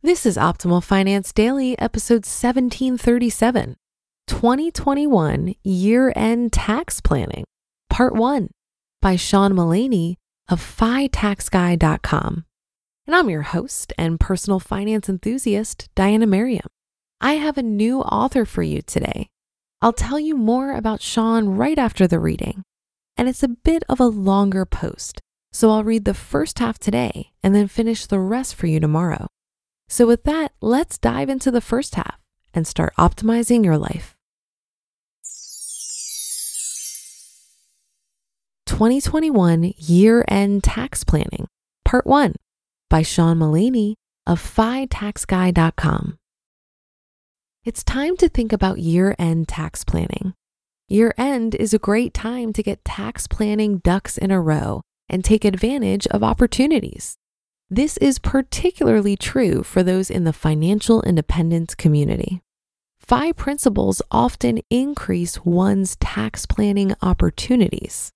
This is Optimal Finance Daily, episode 1737 2021 Year End Tax Planning, Part 1 by Sean Mullaney of FiTaxGuy.com. And I'm your host and personal finance enthusiast, Diania Merriam. I have a new author for you today. I'll tell you more about Sean right after the reading. And it's a bit of a longer post, so I'll read the first half today and then finish the rest for you tomorrow. So, with that, let's dive into the first half and start optimizing your life. 2021 Year End Tax Planning, Part 1 by Sean Mullaney of FiTaxGuy.com. It's time to think about year end tax planning. Year end is a great time to get tax planning ducks in a row and take advantage of opportunities. This is particularly true for those in the financial independence community. FI principles often increase one's tax planning opportunities.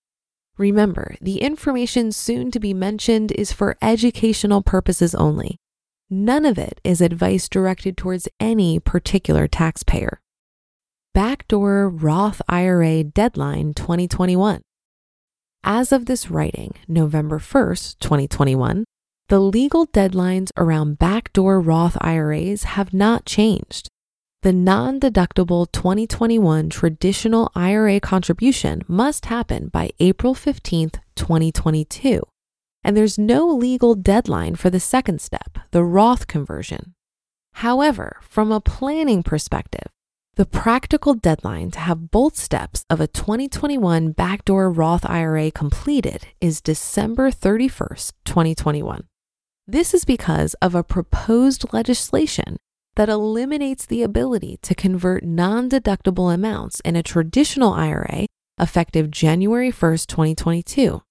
Remember, the information soon to be mentioned is for educational purposes only. None of it is advice directed towards any particular taxpayer. Backdoor Roth IRA Deadline 2021. As of this writing, November 1st, 2021, the legal deadlines around backdoor Roth IRAs have not changed. The non deductible 2021 traditional IRA contribution must happen by April 15th, 2022. And there's no legal deadline for the second step, the Roth conversion. However, from a planning perspective, the practical deadline to have both steps of a 2021 backdoor Roth IRA completed is December 31st, 2021. This is because of a proposed legislation that eliminates the ability to convert non deductible amounts in a traditional IRA effective January 1st, 2022.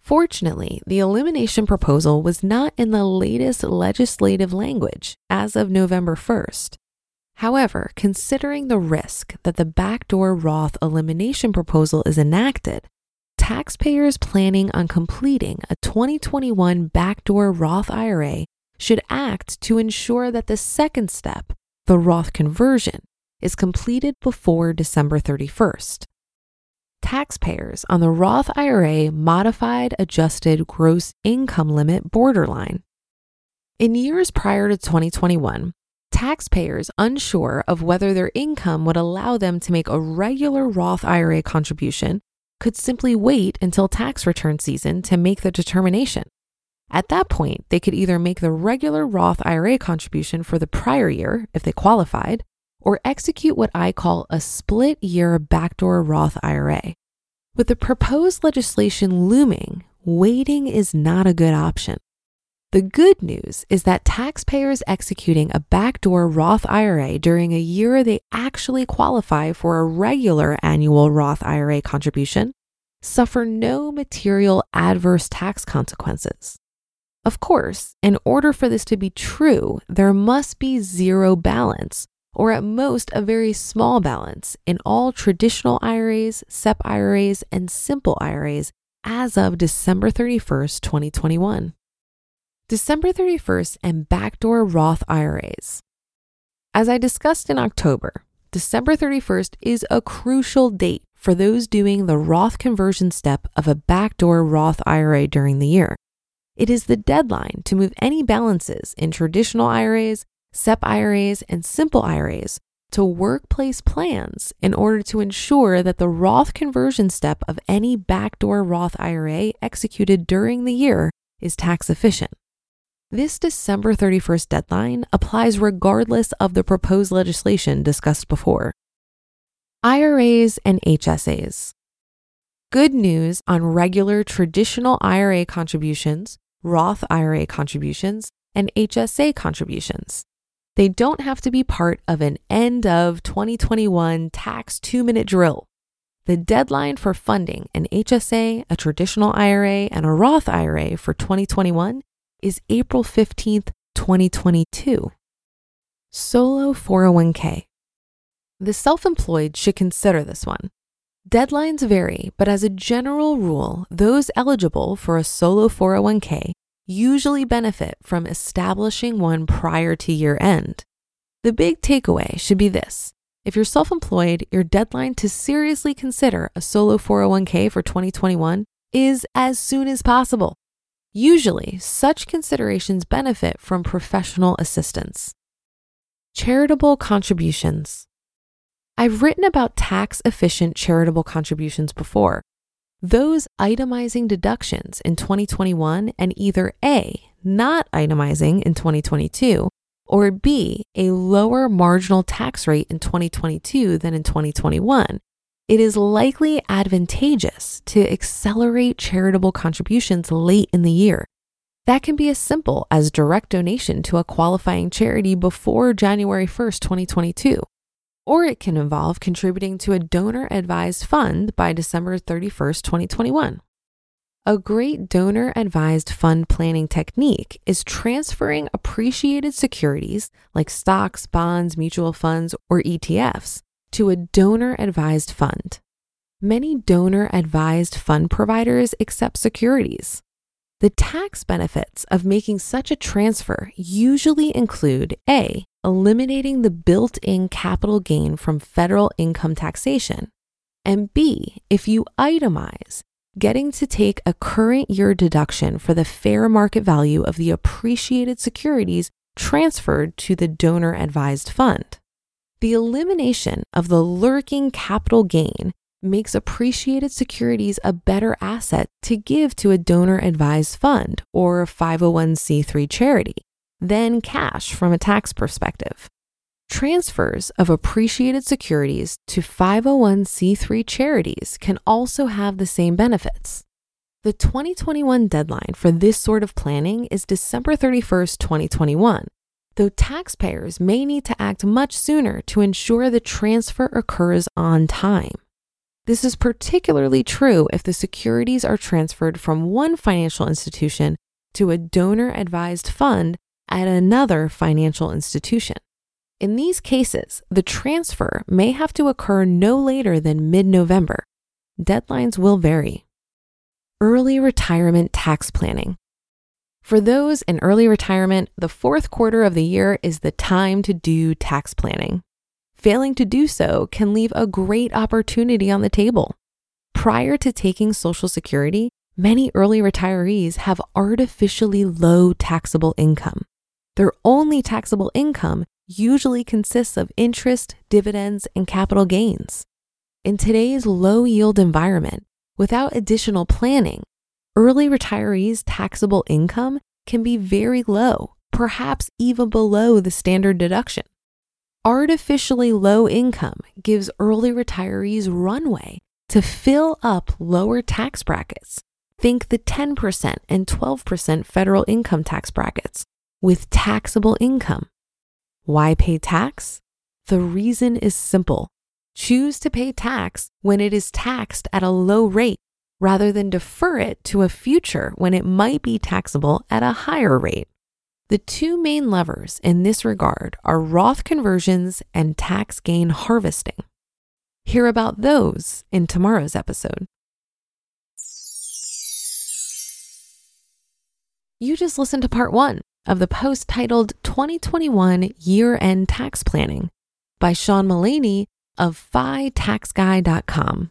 Fortunately, the elimination proposal was not in the latest legislative language as of November 1st. However, considering the risk that the backdoor Roth elimination proposal is enacted, taxpayers planning on completing a 2021 backdoor Roth IRA should act to ensure that the second step, the Roth conversion, is completed before December 31st. Taxpayers on the Roth IRA modified adjusted gross income limit borderline. In years prior to 2021, taxpayers unsure of whether their income would allow them to make a regular Roth IRA contribution could simply wait until tax return season to make the determination. At that point, they could either make the regular Roth IRA contribution for the prior year if they qualified, or execute what I call a split year backdoor Roth IRA. With the proposed legislation looming, waiting is not a good option. The good news is that taxpayers executing a backdoor Roth IRA during a year they actually qualify for a regular annual Roth IRA contribution suffer no material adverse tax consequences. Of course, in order for this to be true, there must be zero balance, or at most a very small balance, in all traditional IRAs, SEP IRAs, and simple IRAs as of December 31st, 2021. December 31st and backdoor Roth IRAs. As I discussed in October, December 31st is a crucial date for those doing the Roth conversion step of a backdoor Roth IRA during the year. It is the deadline to move any balances in traditional IRAs, SEP IRAs, and simple IRAs to workplace plans in order to ensure that the Roth conversion step of any backdoor Roth IRA executed during the year is tax efficient. This December 31st deadline applies regardless of the proposed legislation discussed before. IRAs and HSAs. Good news on regular traditional IRA contributions, Roth IRA contributions, and HSA contributions. They don't have to be part of an end of 2021 tax two minute drill. The deadline for funding an HSA, a traditional IRA, and a Roth IRA for 2021 is April 15th, 2022. Solo 401k. The self employed should consider this one. Deadlines vary, but as a general rule, those eligible for a solo 401k usually benefit from establishing one prior to year end. The big takeaway should be this if you're self employed, your deadline to seriously consider a solo 401k for 2021 is as soon as possible. Usually, such considerations benefit from professional assistance. Charitable contributions. I've written about tax efficient charitable contributions before. Those itemizing deductions in 2021 and either A, not itemizing in 2022, or B, a lower marginal tax rate in 2022 than in 2021, it is likely advantageous to accelerate charitable contributions late in the year. That can be as simple as direct donation to a qualifying charity before January 1st, 2022 or it can involve contributing to a donor advised fund by December 31st, 2021. A great donor advised fund planning technique is transferring appreciated securities like stocks, bonds, mutual funds, or ETFs to a donor advised fund. Many donor advised fund providers accept securities. The tax benefits of making such a transfer usually include A, eliminating the built in capital gain from federal income taxation, and B, if you itemize, getting to take a current year deduction for the fair market value of the appreciated securities transferred to the donor advised fund. The elimination of the lurking capital gain makes appreciated securities a better asset to give to a donor advised fund or 501c3 charity than cash from a tax perspective. Transfers of appreciated securities to 501c3 charities can also have the same benefits. The 2021 deadline for this sort of planning is December 31st, 2021, though taxpayers may need to act much sooner to ensure the transfer occurs on time. This is particularly true if the securities are transferred from one financial institution to a donor advised fund at another financial institution. In these cases, the transfer may have to occur no later than mid November. Deadlines will vary. Early retirement tax planning. For those in early retirement, the fourth quarter of the year is the time to do tax planning. Failing to do so can leave a great opportunity on the table. Prior to taking Social Security, many early retirees have artificially low taxable income. Their only taxable income usually consists of interest, dividends, and capital gains. In today's low yield environment, without additional planning, early retirees' taxable income can be very low, perhaps even below the standard deduction. Artificially low income gives early retirees runway to fill up lower tax brackets. Think the 10% and 12% federal income tax brackets with taxable income. Why pay tax? The reason is simple. Choose to pay tax when it is taxed at a low rate rather than defer it to a future when it might be taxable at a higher rate. The two main levers in this regard are Roth conversions and tax gain harvesting. Hear about those in tomorrow's episode. You just listened to part one of the post titled 2021 Year End Tax Planning. by Sean Mullaney of FiTaxGuy.com.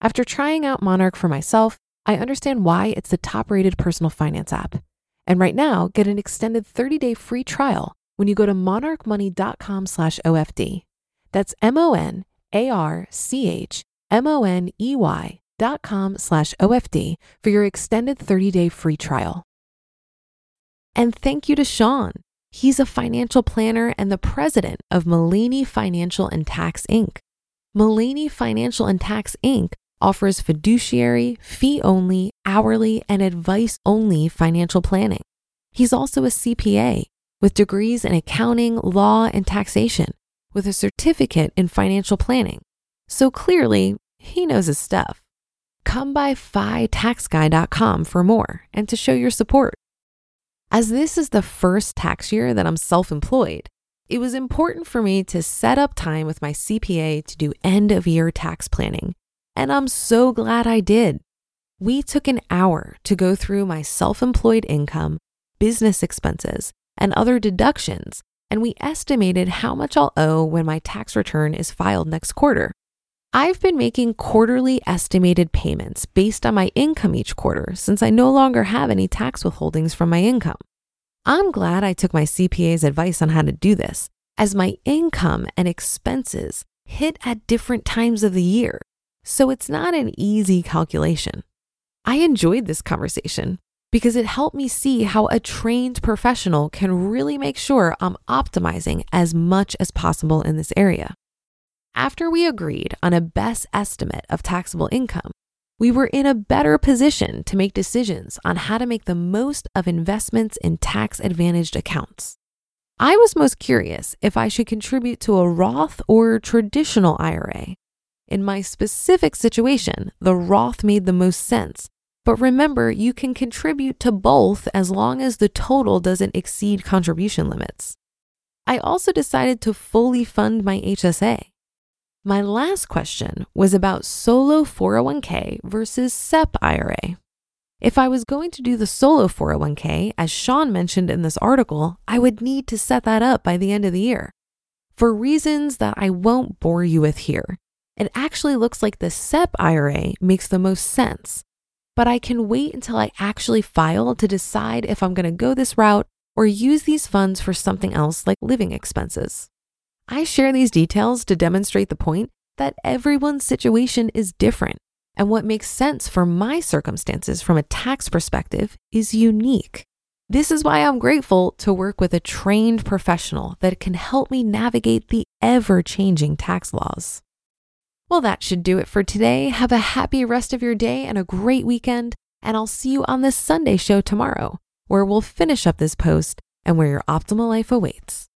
After trying out Monarch for myself, I understand why it's the top-rated personal finance app. And right now, get an extended 30-day free trial when you go to monarchmoney.com slash OFD. That's M-O-N-A-R-C-H M-O-N-E-Y dot com slash OFD for your extended 30-day free trial. And thank you to Sean. He's a financial planner and the president of Mullaney Financial and Tax Inc. Mullaney Financial and Tax Inc. offers fiduciary, fee-only, hourly, and advice-only financial planning. He's also a CPA with degrees in accounting, law, and taxation with a certificate in financial planning. So clearly, he knows his stuff. Come by FiTaxGuy.com for more and to show your support. As this is the first tax year that I'm self employed, it was important for me to set up time with my CPA to do end of year tax planning. And I'm so glad I did. We took an hour to go through my self employed income, business expenses, and other deductions, and we estimated how much I'll owe when my tax return is filed next quarter. I've been making quarterly estimated payments based on my income each quarter since I no longer have any tax withholdings from my income. I'm glad I took my CPA's advice on how to do this, as my income and expenses hit at different times of the year, so it's not an easy calculation. I enjoyed this conversation because it helped me see how a trained professional can really make sure I'm optimizing as much as possible in this area. After we agreed on a best estimate of taxable income, we were in a better position to make decisions on how to make the most of investments in tax advantaged accounts. I was most curious if I should contribute to a Roth or traditional IRA. In my specific situation, the Roth made the most sense. But remember, you can contribute to both as long as the total doesn't exceed contribution limits. I also decided to fully fund my HSA. My last question was about solo 401k versus SEP IRA. If I was going to do the solo 401k, as Sean mentioned in this article, I would need to set that up by the end of the year. For reasons that I won't bore you with here, it actually looks like the SEP IRA makes the most sense. But I can wait until I actually file to decide if I'm going to go this route or use these funds for something else like living expenses. I share these details to demonstrate the point that everyone's situation is different, and what makes sense for my circumstances from a tax perspective is unique. This is why I'm grateful to work with a trained professional that can help me navigate the ever changing tax laws. Well, that should do it for today. Have a happy rest of your day and a great weekend. And I'll see you on the Sunday show tomorrow, where we'll finish up this post and where your optimal life awaits.